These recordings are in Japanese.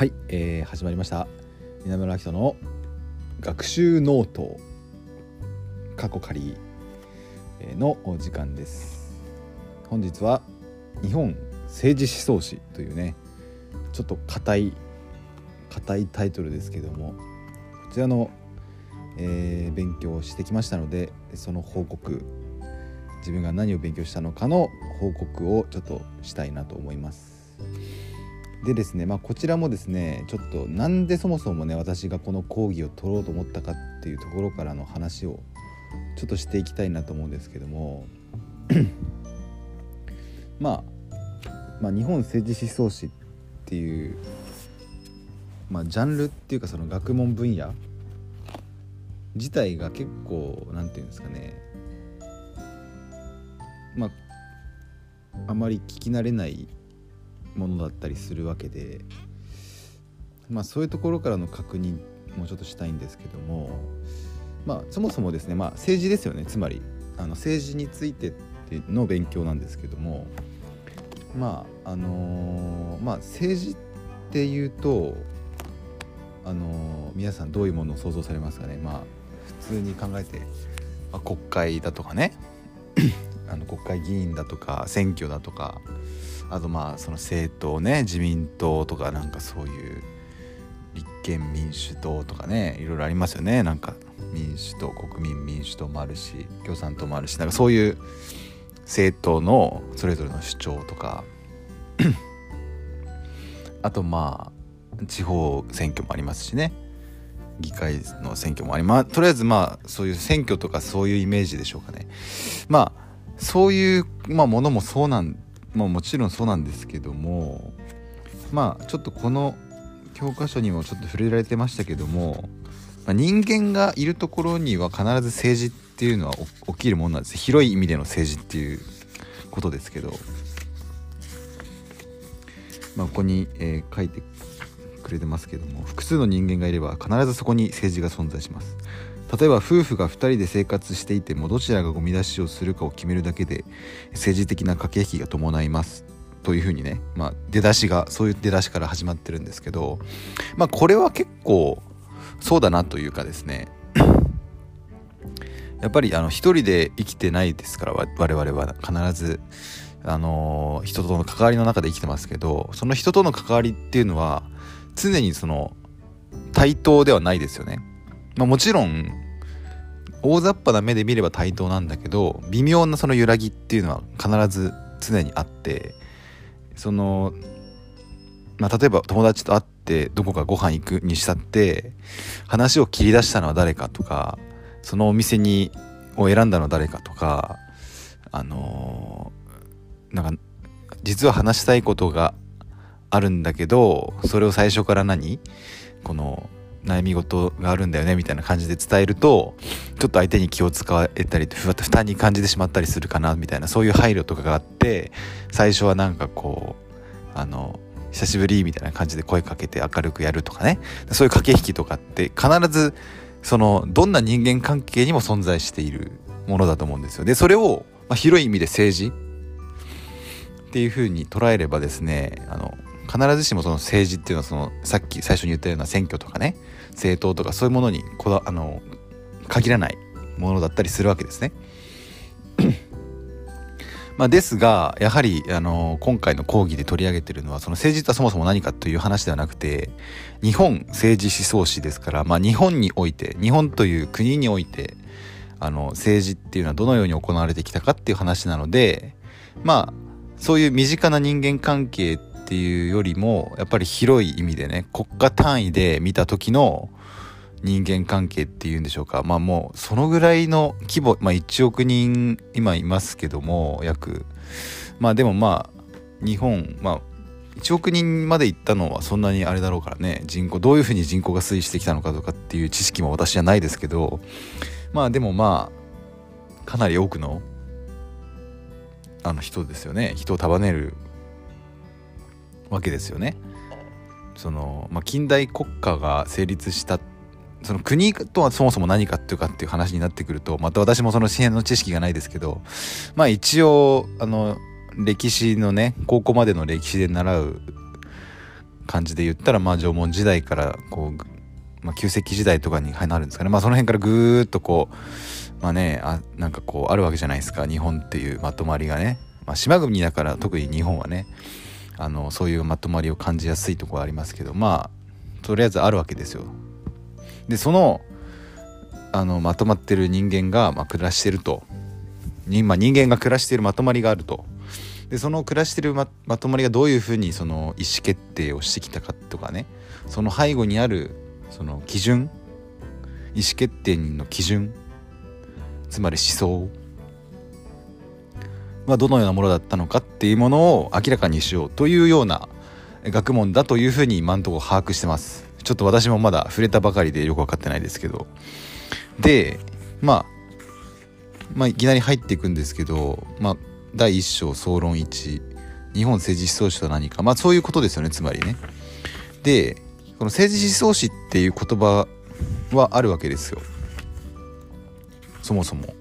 はい、えー、始まりました。稲村明人の学習ノート過去仮の時間です。本日は日本政治思想史というねちょっと硬い硬いタイトルですけどもこちらの、えー、勉強をしてきましたのでその報告自分が何を勉強したのかの報告をちょっとしたいなと思います。でですね、まあ、こちらもですねちょっとなんでそもそもね私がこの講義を取ろうと思ったかっていうところからの話をちょっとしていきたいなと思うんですけども まあ、まあ日本政治思想史っていう、まあ、ジャンルっていうかその学問分野自体が結構何て言うんですかねまああまり聞き慣れないものだったりするわけでまあそういうところからの確認もちょっとしたいんですけどもまあそもそもですねまあ政治ですよね。つまりあの政治についての勉強なんですけどもまああの、まあ政治っていうとあの、皆さんどういうものを想像されますかね。まあ普通に考えて、ま、国会だとかね。あの国会議員だとか選挙だとか。あとまあその政党ね自民党とかなんかそういう立憲民主党とかねいろいろありますよね。なんか民主党国民民主党もあるし共産党もあるしなんかそういう政党のそれぞれの主張とか。あとまあ地方選挙もありますしね。議会の選挙もあります。とりあえずまあそういう選挙とかそういうイメージでしょうかね。まあそういう、まあ、ものもそうなんまあ、もちろんそうなんですけどもまあちょっとこの教科書にもちょっと触れられてましたけども、まあ、人間がいるところには必ず政治っていうのは起きるものなんです。広い意味での政治っていうことですけど、まあ、ここに、えー、書いてくれてますけども複数の人間がいれば必ずそこに政治が存在します。例えば夫婦が2人で生活していてもどちらがゴミ出しをするかを決めるだけで政治的な駆け引きが伴いますというふうにね、まあ、出だしがそういう出だしから始まってるんですけど、まあ、これは結構そうだなというかですね やっぱりあの一人で生きてないですから我々は必ずあの人との関わりの中で生きてますけどその人との関わりっていうのは常にその対等ではないですよね。まあ、もちろん大雑把な目で見れば対等なんだけど微妙なその揺らぎっていうのは必ず常にあってその、まあ、例えば友達と会ってどこかご飯行くにしたって話を切り出したのは誰かとかそのお店にを選んだのは誰かとかあのー、なんか実は話したいことがあるんだけどそれを最初から何？この悩み事があるんだよねみたいな感じで伝えるとちょっと相手に気を使えたりふわっと負担に感じてしまったりするかなみたいなそういう配慮とかがあって最初はなんかこうあの久しぶりみたいな感じで声かけて明るくやるとかね。そういう駆け引きとかって必ずそのどんな人間関係にも存在しているものだと思うんですよ。でそれを、まあ、広い意味で政治っていうふうに捉えればですねあの必ずしもその政治っていうのはそのさっき最初に言ったような選挙とかね政党とかそういうものにこだあの限らないものだったりするわけですね。まあ、ですがやはりあの今回の講義で取り上げてるのはその政治とはそもそも何かという話ではなくて日本政治思想史ですから、まあ、日本において日本という国においてあの政治っていうのはどのように行われてきたかっていう話なのでまあそういう身近な人間関係っていうよりもやっぱり広い意味でね国家単位で見た時の人間関係っていうんでしょうか。まあもうそのぐらいの規模、まあ、1億人今いますけども約。まあでもまあ日本まあ1億人まで行ったのはそんなにあれだろうからね。人口どういうふうに人口が推移してきたのかとかっていう知識も私はないですけど。まあでもまあかなり多くのあの人ですよね。人を束ねるわけですよね。そのまあ、近代国家が成立したその国とはそもそも何かっていうかっていう話になってくるとまた私もその支援の知識がないですけどまあ一応あの歴史のね高校までの歴史で習う感じで言ったらまあ縄文時代からこう、まあ、旧石器時代とかになるんですかね。まあその辺からぐーっとこうまあねあなんかこうあるわけじゃないですか。日本っていうまとまりがね、まあ、島国だから特に日本はね。あのそういうまとまりを感じやすいところありますけどまあとりあえずあるわけですよ。でそのあのまとまってる人間が、まあ、暮らしてると、ま、人間が暮らしているまとまりがあると。でその暮らしてるままとまりがどういうふうにその意思決定をしてきたかとかね。その背後にあるその基準。意思決定の基準。つまり思想。はどのようなものだったのかっていうものを明らかにしようというような学問だというふうに今んところ把握してます。ちょっと私もまだ触れたばかりでよく分かってないですけど。でまあまあいきなり入っていくんですけどまあ第1章総論1日本政治思想史とは何か。まあそういうことですよねつまりね。でこの政治思想史っていう言葉はあるわけですよ。そもそも。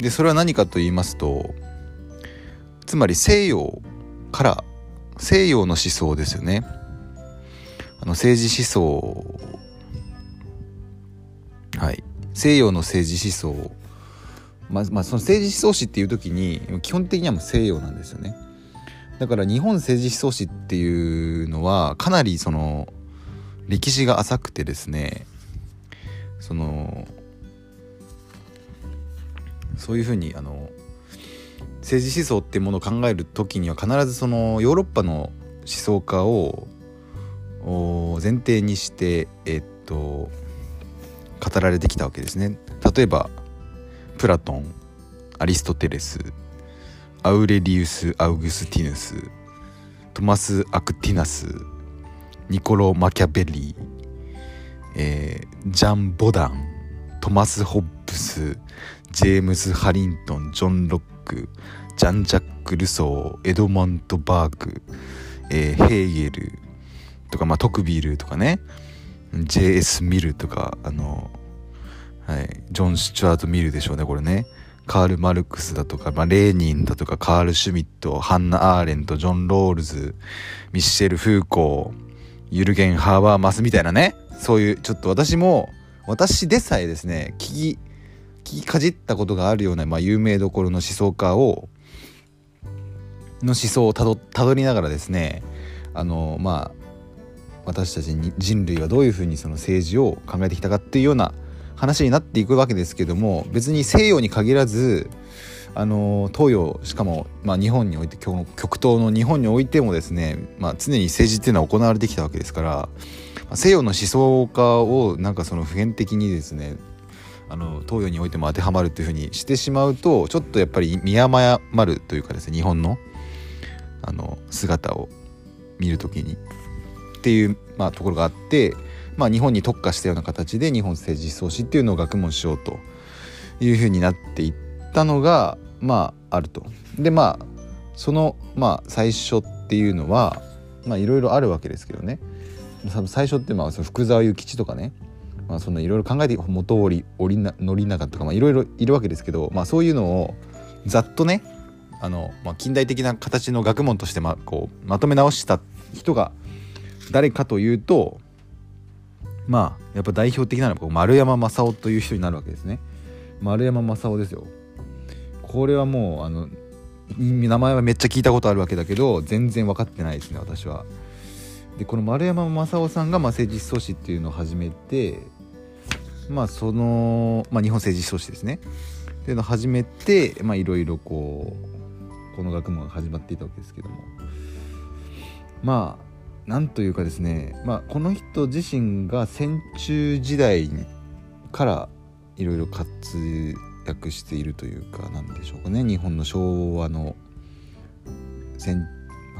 でそれは何かと言いますとつまり西洋から西洋の思想ですよね。あの政治思想はい。西洋の政治思想まあ、まあ、その政治思想史っていう時に基本的にはもう西洋なんですよね。だから日本政治思想史っていうのはかなりその歴史が浅くてですねそのそういうふうにあの政治思想っていうものを考える時には必ずそのヨーロッパの思想家を前提にしてえっと語られてきたわけですね。例えばプラトンアリストテレスアウレリウス・アウグスティヌストマス・アクィナスニコロ・マキャベリー、えー、ジャン・ボダントマス・ホッブスジェームズ・ハリントンジョン・ロックジャン・ジャック・ルソーエドモント・バーグ、えー、ヘーゲルとか、まあ、トクビールとかね J.S. ミルとかあのはい、ジョン・スチュアート・ミルでしょうねこれねカール・マルクスだとか、まあ、レーニンだとかカール・シュミットハンナ・アーレントジョン・ロールズミッシェル・フーコーユルゲン・ハーバーマスみたいなねそういうちょっと私も私でさえですね聞ききかじったことがあるような、まあ、有名どころの思想家をの思想をたどたどりながらですねあのまあ私たちに人類はどういうふうにその政治を考えてきたかっていうような話になっていくわけですけども別に西洋に限らずあの東洋しかも、まあ、日本において極東の日本においてもですね、まあ、常に政治っていうのは行われてきたわけですから西洋の思想家をなんかその普遍的にですねあの東洋においても当てはまるっていうふうにしてしまうとちょっとやっぱり見誤るというかですね日本のあの姿を見る時に。っていう、まあ、ところがあってまあ、日本に特化したような形で日本政治思想史っていうのを学問しようというふうになっていったのがまああると。でまあそのまあ最初っていうのはまあいろいろあるわけですけどね。最初ってまあその福沢諭吉とかね。まあそんないろいろ考えて元織織宣長とかいろいろいるわけですけどまあそういうのをざっとねあの、まあ、近代的な形の学問としてまこうまとめ直した人が誰かというとまあやっぱ代表的なのは丸山正雄という人になるわけですね。丸山正雄ですよ。これはもうあの名前はめっちゃ聞いたことあるわけだけど全然分かってないですね私は。でこの丸山正雄さんが、まあ、政治思想史っていうのを始めてまあその、まあ、日本政治思想史ですね。っていうのを始めていろいろこうこの学問が始まっていたわけですけども。まあなんというかですね、まあ、この人自身が戦中時代からいろいろ活躍しているというかなんでしょうかね。日本の昭和の戦,、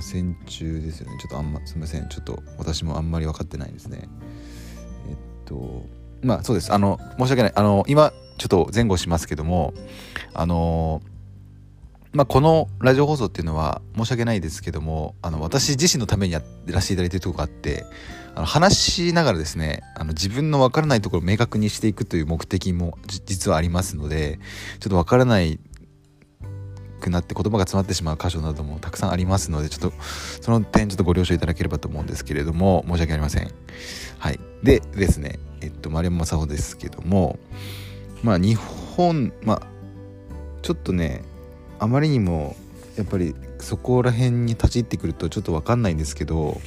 戦中ですよね。ちょっとあんますみません。ちょっと私もあんまり分かってないですね。えっとまあそうです。あの申し訳ない。あの今ちょっと前後しますけどもあのまあ、このラジオ放送っていうのは申し訳ないですけどもあの私自身のためにやらせていただいているとこがあってあの話しながらですねあの自分の分からないところを明確にしていくという目的も実はありますのでちょっと分からないくなって言葉が詰まってしまう箇所などもたくさんありますのでちょっとその点ちょっとご了承いただければと思うんですけれども申し訳ありません。はい。でですねえっと丸山正穂ですけどもまあ日本まあちょっとねあまりにもやっぱりそこら辺に立ち入ってくるとちょっと分かんないんですけど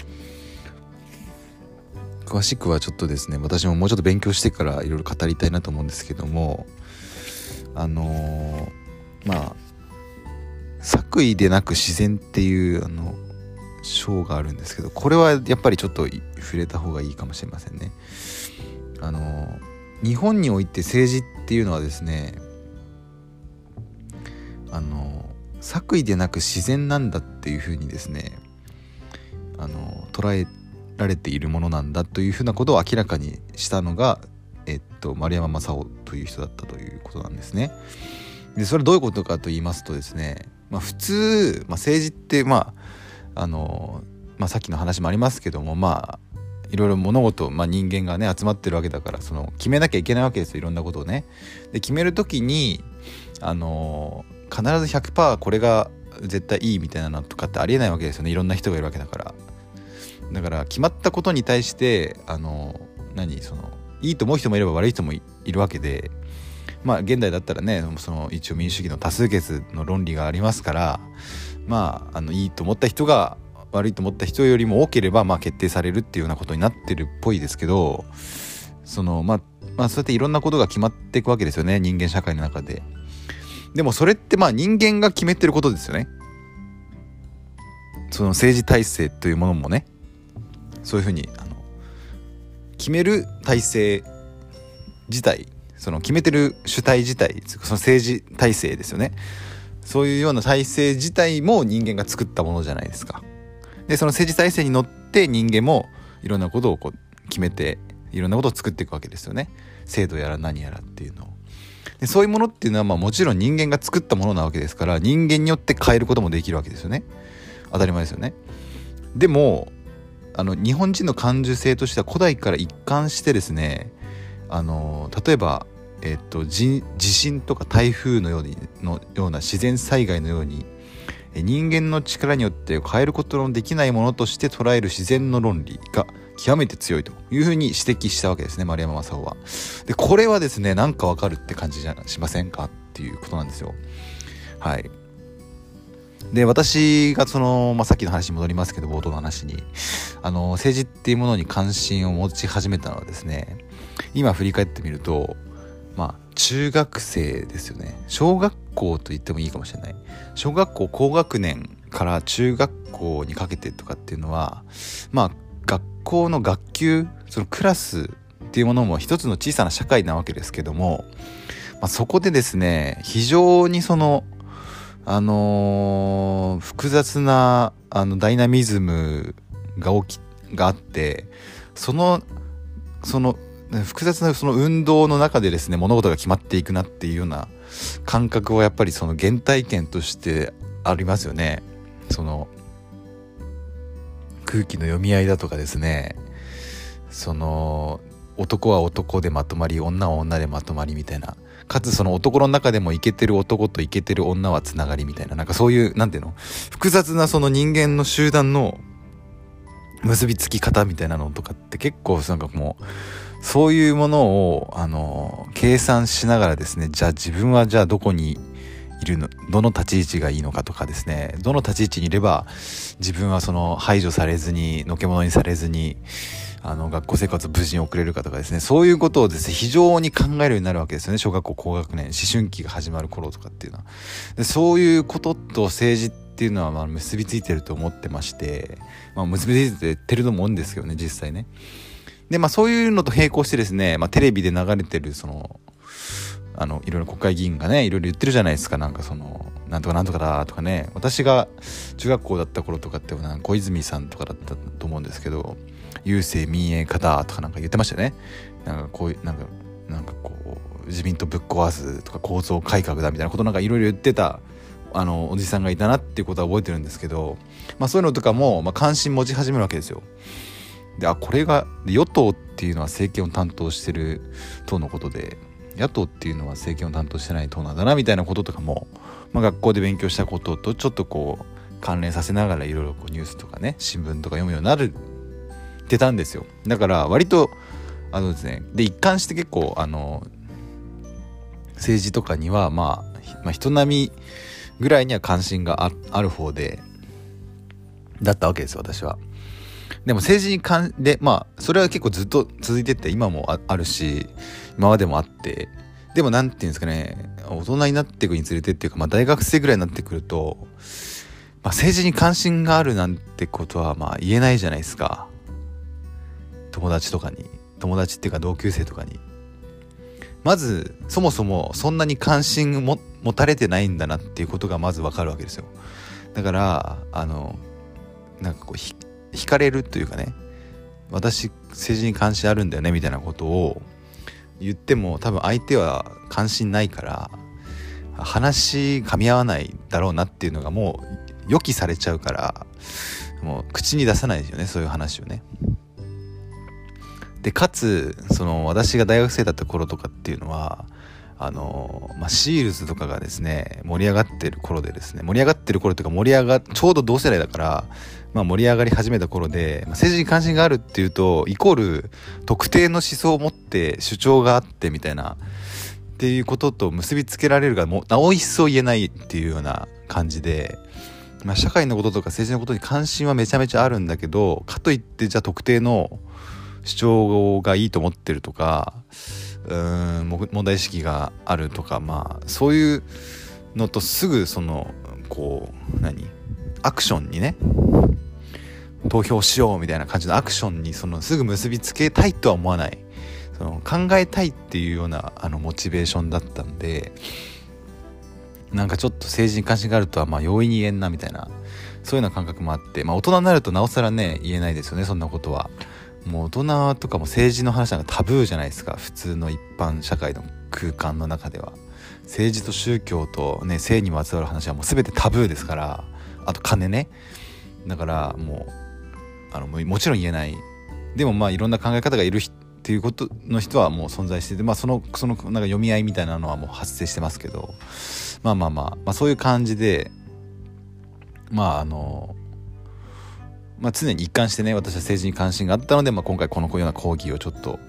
詳しくはちょっとですね私ももうちょっと勉強してからいろいろ語りたいなと思うんですけどもあのー、まあ作為でなく自然っていうあの章があるんですけどこれはやっぱりちょっと触れた方がいいかもしれませんね。あの、日本において政治っていうのはですねあの作為でなく自然なんだっていうふうにですねあの捉えられているものなんだというふうなことを明らかにしたのが、えっと、丸山正夫という人だったということなんですね。でそれどういうことかと言いますとですね、まあ、普通、まあ、政治ってまああの、まあ、さっきの話もありますけどもまあいろいろ物事、まあ、人間がね集まってるわけだからその決めなきゃいけないわけですよいろんなことをね。で決める時にあの必ず100%これが絶対いいみたいなのとかってありえないわけですよね。いろんな人がいるわけだから。だから決まったことに対してあの何そのいいと思う人もいれば悪い人もいるわけで。まあ現代だったらねその一応民主主義の多数決の論理がありますからまああのいいと思った人が悪いと思った人よりも多ければまあ決定されるっていうようなことになってるっぽいですけどそのまあまあそうやっていろんなことが決まっていくわけですよね人間社会の中で。でもそれってまあ人間が決めてることですよね。その政治体制というものもねそういうふうにあの決める体制自体その決めてる主体自体その政治体制ですよねそういうような体制自体も人間が作ったものじゃないですか。でその政治体制に乗って人間もいろんなことをこう決めていろんなことを作っていくわけですよね。制度やら何やらっていうのを。でそういうものっていうのはまあもちろん人間が作ったものなわけですから人間によって変えることもできるわけですよね。当たり前ですよね。でもあの日本人の感受性としては古代から一貫してですねあの例えば、えっと、地震とか台風のようにのような自然災害のように人間の力によって変えることのできないものとして捉える自然の論理が極めて強いというふうに指摘したわけですね丸山正夫は。でこれはですねなんかわかるって感じじゃしませんかっていうことなんですよ。はい。で私がその、まあ、さっきの話に戻りますけど冒頭の話にあの政治っていうものに関心を持ち始めたのはですね今振り返ってみるとまあ中学生ですよね。小学校と言ってもいいかもしれない。小学校高学年から中学校にかけてとかっていうのはまあ学校の学級そのクラスっていうものも一つの小さな社会なわけですけども、まあ、そこでですね非常にそのあのー、複雑なあのダイナミズムが起きがあってそのその複雑なその運動の中でですね物事が決まっていくなっていうような感覚はやっぱりその原体験としてありますよね。その空気の読み合いだとかですね。その男は男でまとまり女は女でまとまりみたいな。かつその男の中でもイケてる男とイケてる女はつながりみたいな。なんかそういうなんていうの？複雑なその人間の集団の結びつき方みたいなのとかって結構なんかもうそういうものをあの計算しながらですねじゃあ自分はじゃあどこにいるのどの立ち位置がいいのかとかですねどの立ち位置にいれば自分はその排除されずにのけ者にされずにあの学校生活を無事に送れるかとかですねそういうことをですね非常に考えるようになるわけですよね小学校高学年思春期が始まる頃とかっていうのは。でそういうことと政治っていうのはまあ結びついてると思ってまして、まあ、結びついてると思うんですけどね実際ね。でまあそういうのと並行してですね、まあ、テレビで流れてるそのあのいろいろ国会議員がねいろいろ言ってるじゃないですか。なんかそのなんとかなんとかだとかね。私が中学校だった頃とかって小泉さんとかだったと思うんですけど郵政民営化だとかなんか言ってましたよね。なんかこういうなんかなんかこう自民党ぶっ壊すとか構造改革だみたいなことなんかいろいろ言ってたあのおじさんがいたなっていうことは覚えてるんですけど、まあ、そういうのとかも、まあ、関心持ち始めるわけですよ。であこれが与党っていうのは政権を担当してる党のことで野党っていうのは政権を担当してない党なんだなみたいなこととかもまあ、学校で勉強したこととちょっとこう関連させながらいろいろニュースとかね新聞とか読むようになるってたんですよだから割とあのですねで一貫して結構あの政治とかには、まあ、まあ人並みぐらいには関心がある方でだったわけです私は。でも政治に関でまあそれは結構ずっと続いてって今もあるし今までもあって。でも何て言うんですかね大人になっていくにつれてっていうか、まあ、大学生ぐらいになってくると、まあ、政治に関心があるなんてことはまあ言えないじゃないですか。友達とかに。友達っていうか同級生とかに。まずそもそもそんなに関心も持たれてないんだなっていうことがまずわかるわけですよ。だからあのなんかこう惹かれるというかね私政治に関心あるんだよねみたいなことを言っても多分相手は関心ないから話噛み合わないだろうなっていうのがもう予期されちゃうからもう口に出さないですよねそういう話をね。でかつその私が大学生だった頃とかっていうのはあの、まあ、シールズとかがですね盛り上がってる頃でですね盛り上がってる頃というか盛り上がちょうど同世代だからまあ、盛り上がり始めた頃で、まあ、政治に関心があるっていうとイコール特定の思想を持って主張があってみたいなっていうことと結びつけられるがもうなお一層言えないっていうような感じで、まあ、社会のこととか政治のことに関心はめちゃめちゃあるんだけどかといってじゃあ特定の主張がいいと思ってるとかうん問題意識があるとかまあそういうのとすぐそのこう何？アクションにね投票しようみたいな感じのアクションにそのすぐ結びつけたいとは思わない。その考えたいっていうようなあのモチベーションだったんでなんかちょっと政治に関心があるとはまあ容易に言えんなみたいなそういうような感覚もあってまあ大人になるとなおさらね言えないですよねそんなことは。もう大人とかも政治の話なんかタブーじゃないですか普通の一般社会の空間の中では。政治と宗教とね性にまつわる話はもう全てタブーですからあと金ね。だからもうあのもちろん言えない。でもまあいろんな考え方がいるっていうことの人はもう存在してて、まあ、そのそのなんか読み合いみたいなのはもう発生してますけどまあまあまあ、まあ、そういう感じでまああのまあ、常に一貫してね私は政治に関心があったので、まあ、今回このような講義をちょっと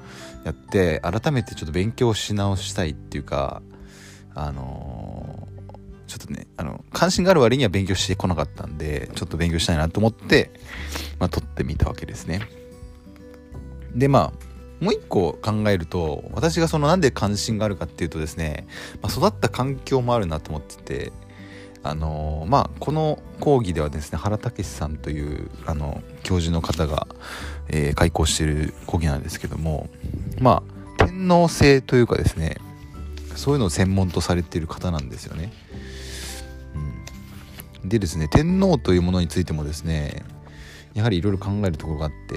やって改めてちょっと勉強し直したいっていうかあのちょっとね、あの、関心がある割には勉強してこなかったんで、ちょっと勉強したいなと思って、まあ、撮ってみたわけですね。で、まあ、もう一個考えると、私がそのなんで関心があるかっていうとですね、まあ、育った環境もあるなと思ってて、あのまあこの講義ではですね原武さんというあの教授の方が、えー、開講している講義なんですけどもまあ天皇制というかですねそういうのを専門とされている方なんですよね。でですね天皇というものについてもですねやはりいろいろ考えるところがあって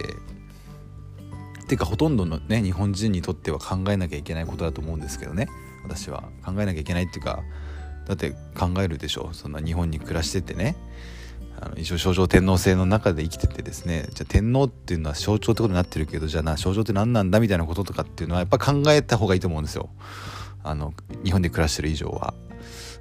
っていうかほとんどのね日本人にとっては考えなきゃいけないことだと思うんですけどね私は考えなきゃいけないっていうかだって考えるでしょそんな日本に暮らしててねあの一応象徴天皇制の中で生きててですねじゃあ天皇っていうのは象徴ってことになってるけどじゃあな象徴って何なんだみたいなこととかっていうのはやっぱ考えた方がいいと思うんですよあの日本で暮らしてる以上は。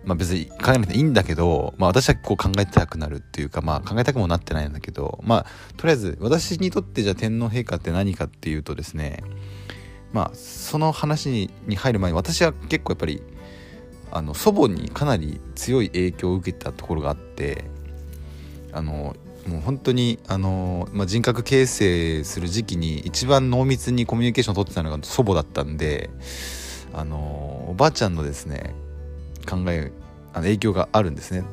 まあ別に考えなくていいんだけど、まあ私はこう考えたくなるっていうか、まあ考えたくもなってないんだけど、まあとりあえず私にとってじゃあ天皇陛下って何かっていうとですね、まあその話に入る前に私は結構やっぱりあの祖母にかなり強い影響を受けたところがあってあのもう本当にあの、まあ、人格形成する時期に一番濃密にコミュニケーションを取ってたのが祖母だったんであのおばあちゃんのですね考えあの影響があるんですね。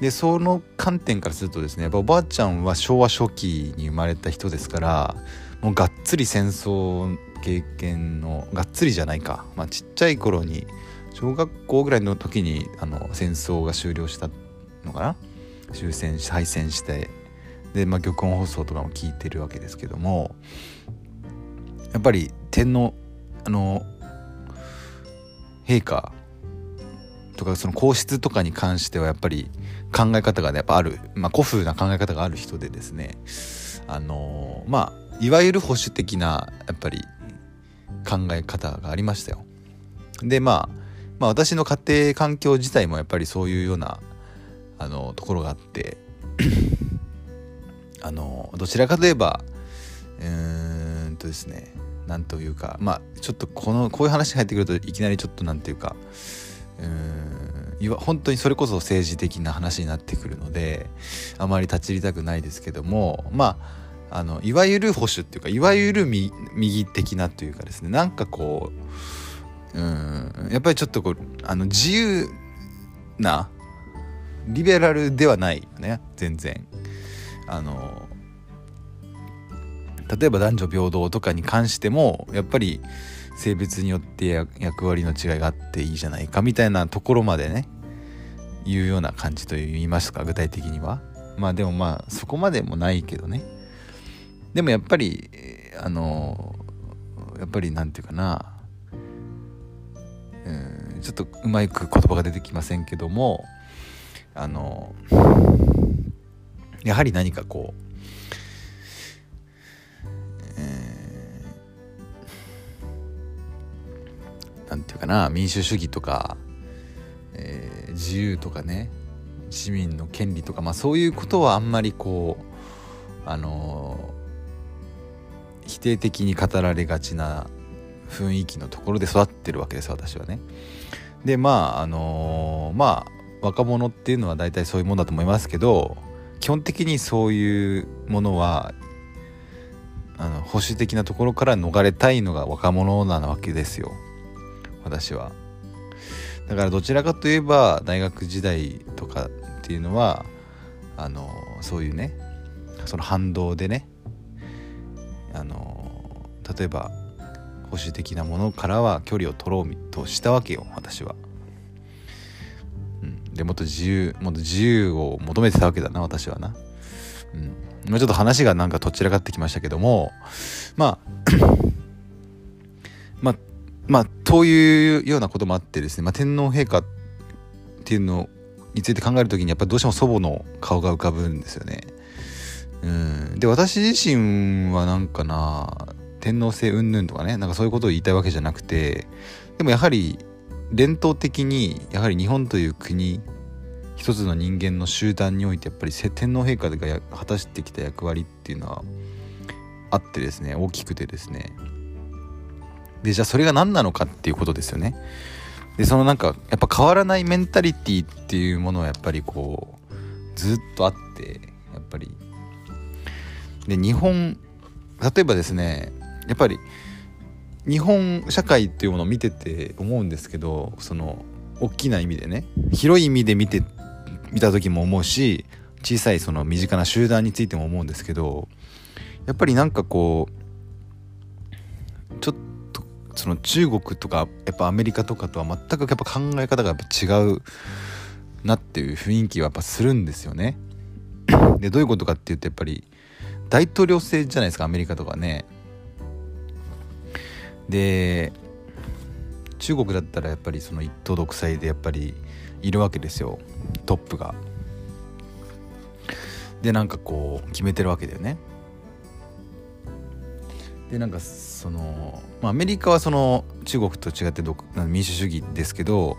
でその観点からするとですねやっぱおばあちゃんは昭和初期に生まれた人ですからもうがっつり戦争経験のがっつりじゃないか、まあ、ちっちゃい頃に小学校ぐらいの時にあの戦争が終了したのかな終戦し敗戦してで、まあ、玉音放送とかも聞いてるわけですけどもやっぱり天皇あの陛下とかその皇室とかに関してはやっぱり考え方がねやっぱある、まあ、古風な考え方がある人でですねあのー、まあいわゆる保守的なやっぱり考え方がありましたよ。でまあまあ私の家庭環境自体もやっぱりそういうようなあのところがあって あのどちらかといえばうーんとですねなんというかまあちょっとこのこういう話が入ってくるといきなりちょっとなんていうかうーん本当にそれこそ政治的な話になってくるのであまり立ち入りたくないですけどもまああのいわゆる保守っていうかいわゆる右的なというかですねなんかこううんやっぱりちょっとこうあの自由なリベラルではないよね全然。あの例えば男女平等とかに関してもやっぱり性別によって役割の違いがあっていいじゃないかみたいなところまでね言うような感じと言いますか具体的には。まあでもまあそこまでもないけどね。でもやっぱりあのやっぱりなんていうかな。うんちょっとうまく言葉が出てきませんけどもあのやはり何かこう何て言うかな民主主義とか、えー、自由とかね市民の権利とか、まあ、そういうことはあんまりこうあのー、否定的に語られがちな雰囲気のところで育ってるわけです私はね。でまああのー、まあ若者っていうのは大体そういうもんだと思いますけど基本的にそういうものはあの保守的なところから逃れたいのが若者なわけですよ。私はだからどちらかといえば大学時代とかっていうのはあのそういうねその反動でねあの例えば保守的なものからは距離を取ろうとしたわけよ私は。うん、でもっと自由もっと自由を求めてたわけだな私はな。うん、もうちょっと話がなんかとっちらかってきましたけどもまあ まあまあというようなこともあってですね、まあ、天皇陛下っていうのについて考える時にやっぱりどうしても祖母の顔が浮かぶんですよね。うん、で私自身はなんかな天皇制云々とかねなんかそういうことを言いたいわけじゃなくてでもやはり伝統的にやはり日本という国一つの人間の集団においてやっぱり天皇陛下が果たしてきた役割っていうのはあってですね大きくてですねでじゃあそれが何なのかっていうことですよね。でそのなんかやっぱ変わらないメンタリティっていうものはやっぱりこうずっとあってやっぱり。で日本例えばですねやっぱり日本社会っていうものを見てて思うんですけどその大きな意味でね広い意味で見て見た時も思うし小さいその身近な集団についても思うんですけどやっぱりなんかこうその中国とかやっぱアメリカとかとは全くやっぱ考え方がやっぱ違うなっていう雰囲気はやっぱするんですよね。でどういうことかっていうとやっぱり大統領制じゃないですかアメリカとかね。で中国だったらやっぱりその一党独裁でやっぱりいるわけですよトップが。でなんかこう決めてるわけだよね。でなんかその、まあ、アメリカはその中国と違って民主主義ですけど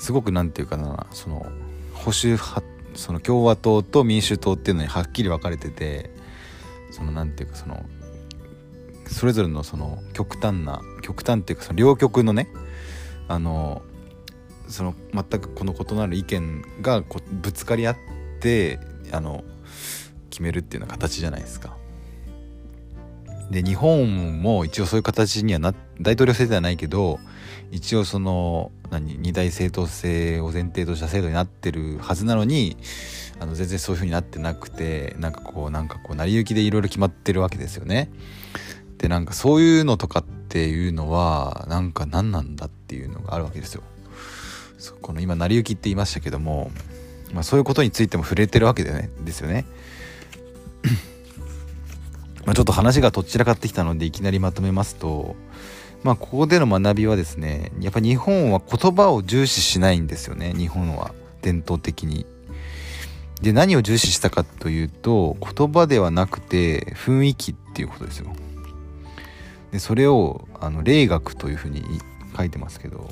すごく何て言うかなその保守派その共和党と民主党っていうのにはっきり分かれててその何て言うかそのそれぞれのその極端な極端っていうかその両極のねあのその全くこの異なる意見がこぶつかり合ってあの決めるっていうような形じゃないですか。で日本も一応そういう形にはな大統領制ではないけど一応その何二大政党制を前提とした制度になってるはずなのにあの全然そういう風になってなくてなんかこうなんかこう成り行きでいろいろ決まってるわけですよね。でなんかそういうのとかっていうのはなんか何なんだっていうのがあるわけですよ。この今成り行きって言いましたけども、まあ、そういうことについても触れてるわけでねですよね。まあ、ちょっと話がとっちらかってきたのでいきなりまとめますと、まあ、ここでの学びはですねやっぱ日本は言葉を重視しないんですよね日本は伝統的に。で何を重視したかというと言葉ではなくて雰囲気っていうことですよ。でそれをあの霊学というふうに書いてますけど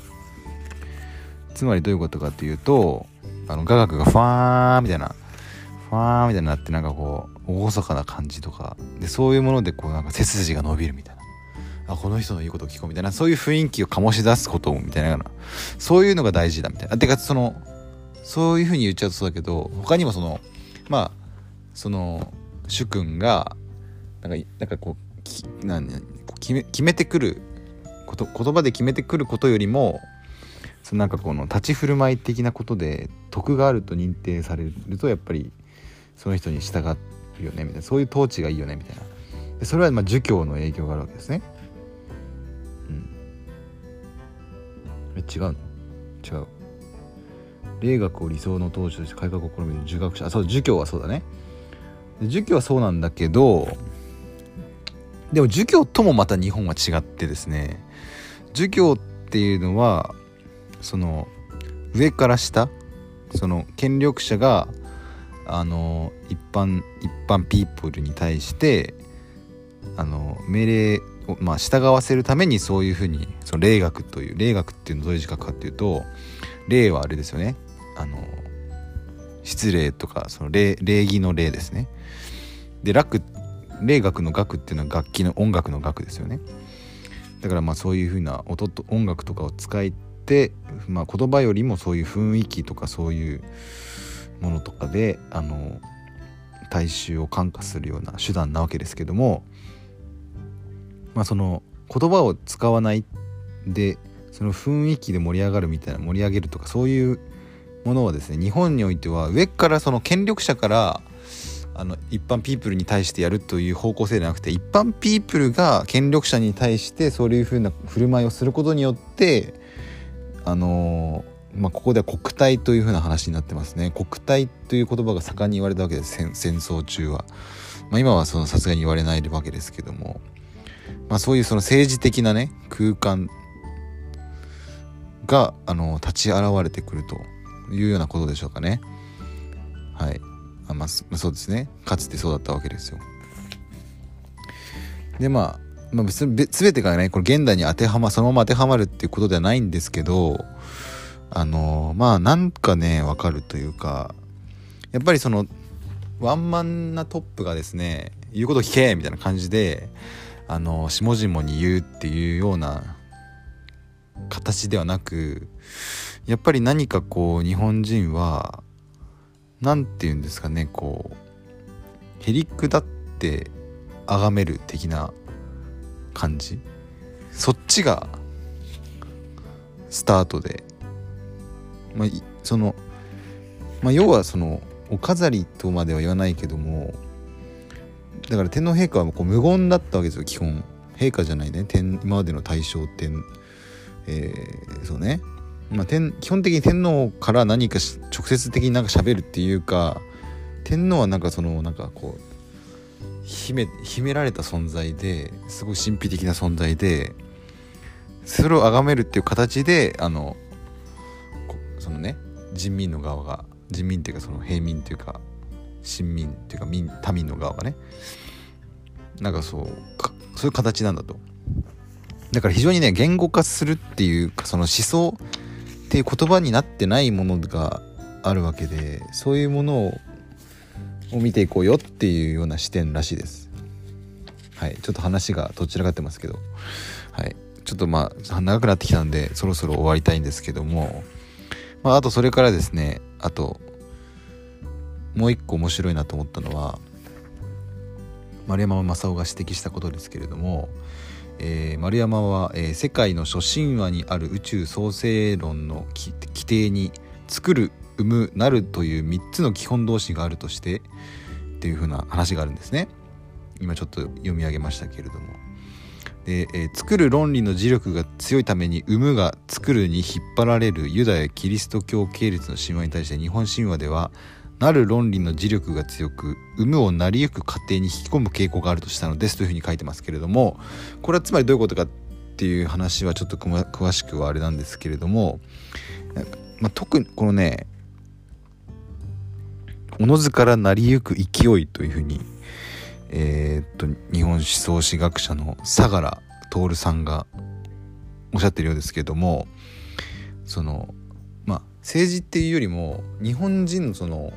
つまりどういうことかっていうとあの雅楽がファーみたいなファーみたいになってなんかこう厳かな感じとかでそうい。うものでこうなんか背筋が伸びるみたい。なあこの人の言うことを聞こうみたい。なそうい。う雰囲気を醸し出すことみたい。なそうい。うのが大事だみたい。なてかそのそうい。うふうに言っちゃうとそうだけど他にもそのまあその主君がなんかなんかこうきなん決め決めてくること言葉で決めてくることよりもそのなんかこの立ち振る舞い。的なことで徳があると認定されるとやっぱりその人に従うよねみたいな。そういう統治がいいよねみたいな。でそれはまあ儒教の影響があるわけですね。うん。え違うの？違う。霊学を理想の統治として改革を試みる儒学者。あそう儒教はそうだね。儒教はそうなんだけどでも儒教ともまた日本は違ってですね。儒教っていうのはその上から下その権力者があの一般一般ピープルに対してあの命令を、まあ、従わせるためにそういうふうにその霊学という霊学っていうのはどういう字書くかっていうと霊はあれですよね。あの失礼とかその礼儀の礼ですね。で楽霊学の楽っていうのは楽器の音楽の楽ですよね。だからまあそういうふうな音と音楽とかを使って、まあ、言葉よりもそういう雰囲気とかそういうものとかであの大衆を感化するような手段なわけですけどもまあその言葉を使わないでその雰囲気で盛り上がるみたいな盛り上げるとかそういうものはですね日本においては上からその権力者からあの一般ピープルに対してやるという方向性ではなくて一般ピープルが権力者に対してそういうふうな振る舞いをすることによってあのーまあ、ここでは国体というふうな話になってますね。国体という言葉が盛んに言われたわけです。戦争中は、まあ、今はさすがに言われないわけですけども、まあ、そういうその政治的なね空間があの立ち現れてくるというようなことでしょうかね。はい。あまあそうですね。かつてそうだったわけですよ。でまあまあ、全てがねこれ現代に当てはまそのまま当てはまるっていうことではないんですけどあのまあなんかねわかるというかやっぱりそのワンマンなトップがですね言うこと聞けみたいな感じであの下々に言うっていうような形ではなくやっぱり何かこう日本人は何て言うんですかねこうへりくだって崇める的な感じ。そっちがスタートでまあ、その、まあ、要はそのお飾りとまでは言わないけどもだから天皇陛下はこう無言だったわけですよ基本。陛下じゃないね。天今までの大正天えー、そうね。まあ天基本的に天皇から何か直接的になんか喋るっていうか天皇はなんかそのなんかこう秘め秘められた存在ですごい神秘的な存在でそれを崇めるっていう形であのそのね人民の側が人民っていうかその平民っていうか市民っていうか民他民の側がねなんかそうそういう形なんだと。だから非常にね言語化するっていうかその思想っていう言葉になってないものがあるわけでそういうものをを見ていこうよっていうような視点らしいです。はいちょっと話がどちらかってますけど。はいちょっとまあ長くなってきたんでそろそろ終わりたいんですけども。まあ、あとそれからですねあともう一個面白いなと思ったのは丸山正夫が指摘したことですけれども、えー、丸山は、えー、世界の初神話にある宇宙創生論の規定に作る生むなるという3つの基本動詞があるとしてっていう風な話があるんですね。今ちょっと読み上げましたけれども。で、えー、作る論理の磁力が強いために生むが作るに引っ張られるユダヤキリスト教系列の神話に対して日本神話ではなる論理の磁力が強く生むを成りゆく過程に引き込む傾向があるとしたのですというふうに書いてますけれどもこれはつまりどういうことかっていう話はちょっと詳しくはあれなんですけれども、まあ、特にこのねおのずから成りゆく勢いというふうにえー、っと日本思想史学者の相良徹さんがおっしゃってるようですけどもそのまあ政治っていうよりも日本人のその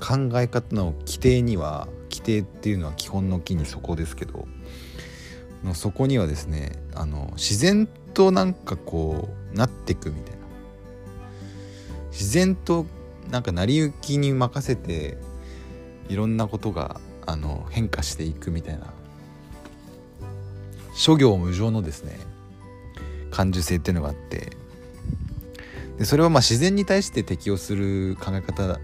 考え方の規定には規定っていうのは基本の木にそこですけどのそこにはですねあの自然となんかこうなっていくみたいな。自然となんか成り行きに任せていろんなことがあの変化していくみたいな。諸行無常のですね感受性っていうのがあって。でそれはまあ自然に対して適応する考え方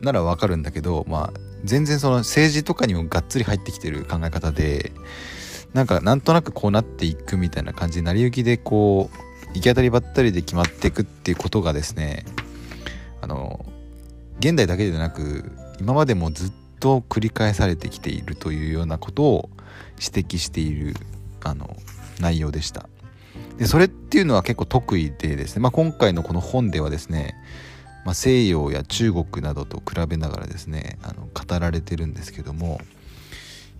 ならわかるんだけど、まあ、全然その政治とかにもがっつり入ってきてる考え方でなんかなんとなくこうなっていくみたいな感じで成り行きでこう行き当たりばったりで決まっていくっていうことがですねあの現代だけでなく今までもずっと繰り返されてきているというようなことを指摘しているあの内容でした。でそれっていうのは結構得意でですね、まあ、今回のこの本ではですね、まあ、西洋や中国などと比べながらですねあの語られてるんですけども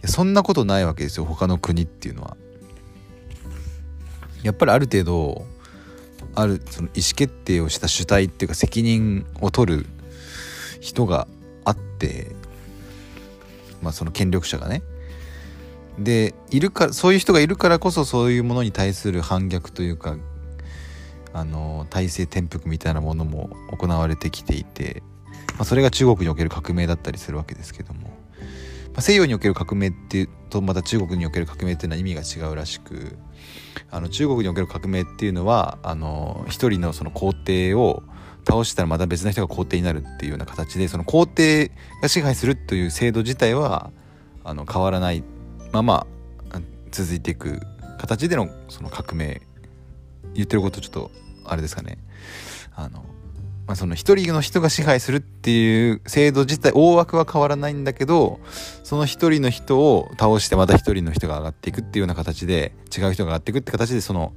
そんなことないわけですよ他の国っていうのは。やっぱりある程度あるその意思決定をした主体っていうか責任を取る人があってまあその権力者がね。でいるかそういう人がいるからこそそういうものに対する反逆というかあの体制転覆みたいなものも行われてきていて、まあ、それが中国における革命だったりするわけですけども、まあ、西洋における革命っていうとまた中国における革命っていうのは意味が違うらしくあの中国における革命っていうのはあの一人のその皇帝を倒したらまた別の人が皇帝になるっていうような形でその皇帝が支配するという制度自体はあの変わらないまま続いていく形でのその革命言ってることちょっとあれですかねあの、まあ、その一人の人が支配するっていう制度自体大枠は変わらないんだけどその一人の人を倒してまた一人の人が上がっていくっていうような形で違う人が上がっていくって形でその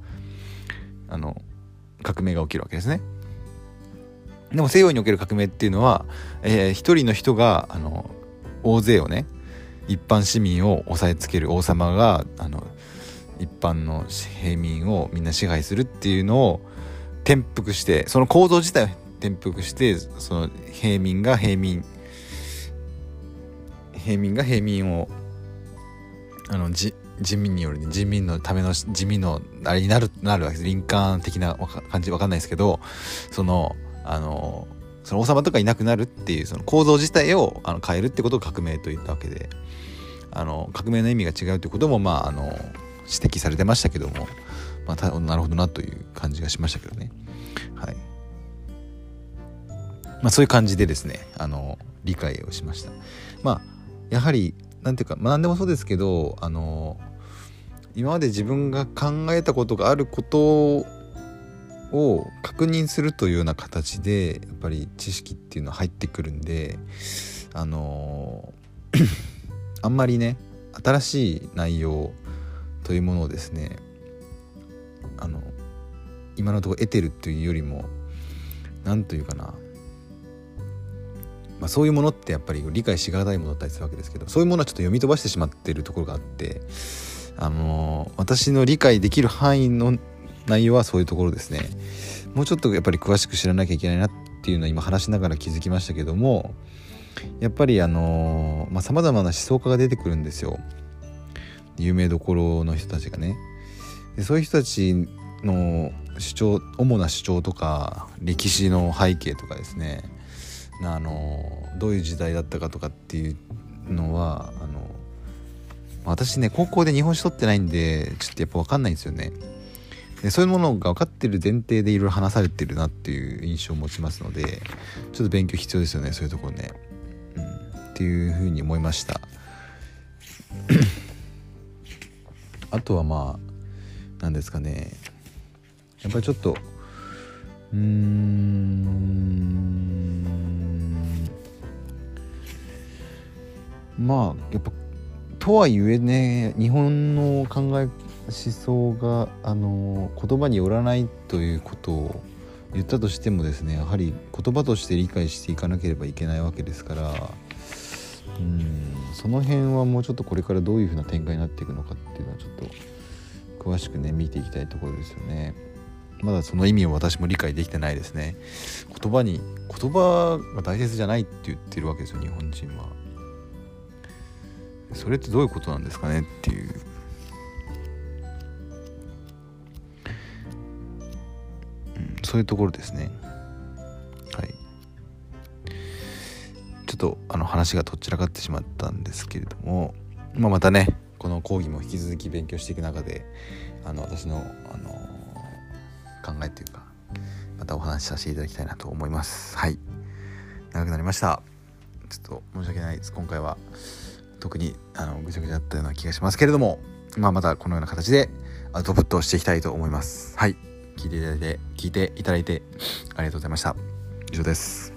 あの革命が起きるわけですね。でも西洋における革命っていうのは、えー、一人の人があの大勢をね一般市民を押さえつける王様があの一般の平民をみんな支配するっていうのを転覆してその構造自体を転覆してその平民が平民平民が平民をあの人民による、ね、人民のための地味のあれになるなるわけです。林間的な感じわかんないですけどそのあのその王様とかいなくなるっていうその構造自体をあの変えるってことを革命と言ったわけであの革命の意味が違うということもまああの指摘されてましたけども、まあ、なるほどなという感じがしましたけどね。はい。まあそういう感じでですねあの理解をしました。まあやはりなんていうか、まあ、何でもそうですけどあの今まで自分が考えたことがあることを確認するというような形でやっぱり知識っていうのは入ってくるんであの あんまりね新しい内容というものをですねあの今のところ得てるっていうよりも何というかな、まあ、そういうものってやっぱり理解しがたいものだったりするわけですけどそういうものはちょっと読み飛ばしてしまってるところがあってあの私の理解できる範囲の内容はそういうところですね。もうちょっとやっぱり詳しく知らなきゃいけないなっていうのは今話しながら気づきましたけどもやっぱりあのさまざ、まな思想家が出てくるんですよ。有名どころの人たちがね。でそういう人たちの主張主な主張とか歴史の背景とかですね。あのどういう時代だったかとかっていうのはあの私ね高校で日本史取ってないんでちょっとやっぱ分かんないんですよね。そういうものが分かってる前提でいろいろ話されてるなっていう印象を持ちますのでちょっと勉強必要ですよねそういうところね、うん、っていうふうに思いました。あとはまあ何ですかね。やっぱりちょっとうーん。まあやっぱとはいえね日本の考え思想があの言葉によらないということを言ったとしてもですねやはり言葉として理解していかなければいけないわけですからうんその辺はもうちょっとこれからどういうふうな展開になっていくのかっていうのはちょっと詳しくね見ていきたいところですよね。まだその意味を私も理解できてないですね。言葉に言葉が大切じゃないって言ってるわけですよ日本人は。それってどういうことなんですかねっていう。そういうところですね。はい。ちょっとあの話がどちらかってしまったんですけれども、まあ、またねこの講義も引き続き勉強していく中であの私の、あの考えというかまたお話しさせていただきたいなと思います。はい。長くなりました。ちょっと申し訳ないです。今回は特にあのぐちゃぐちゃだったような気がしますけれども、まあ、またこのような形でアウトプットをしていきたいと思います。はい。聞いていただいて聞いていただいてありがとうございました。以上です。